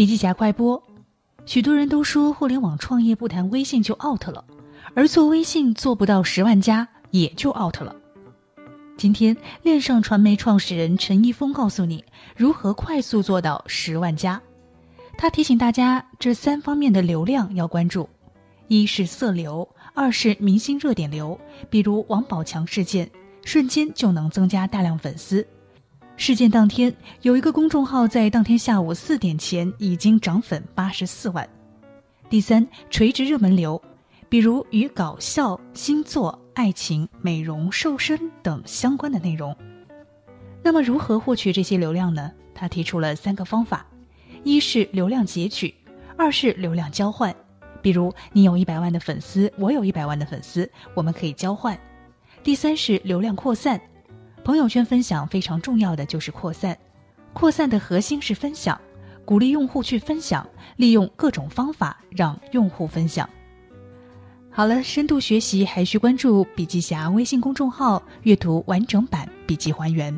笔记侠快播，许多人都说互联网创业不谈微信就 out 了，而做微信做不到十万加也就 out 了。今天链上传媒创始人陈一峰告诉你如何快速做到十万加。他提醒大家，这三方面的流量要关注：一是色流，二是明星热点流，比如王宝强事件，瞬间就能增加大量粉丝。事件当天，有一个公众号在当天下午四点前已经涨粉八十四万。第三，垂直热门流，比如与搞笑、星座、爱情、美容、瘦身等相关的内容。那么，如何获取这些流量呢？他提出了三个方法：一是流量截取，二是流量交换，比如你有一百万的粉丝，我有一百万的粉丝，我们可以交换；第三是流量扩散。朋友圈分享非常重要的就是扩散，扩散的核心是分享，鼓励用户去分享，利用各种方法让用户分享。好了，深度学习还需关注笔记侠微信公众号，阅读完整版笔记还原。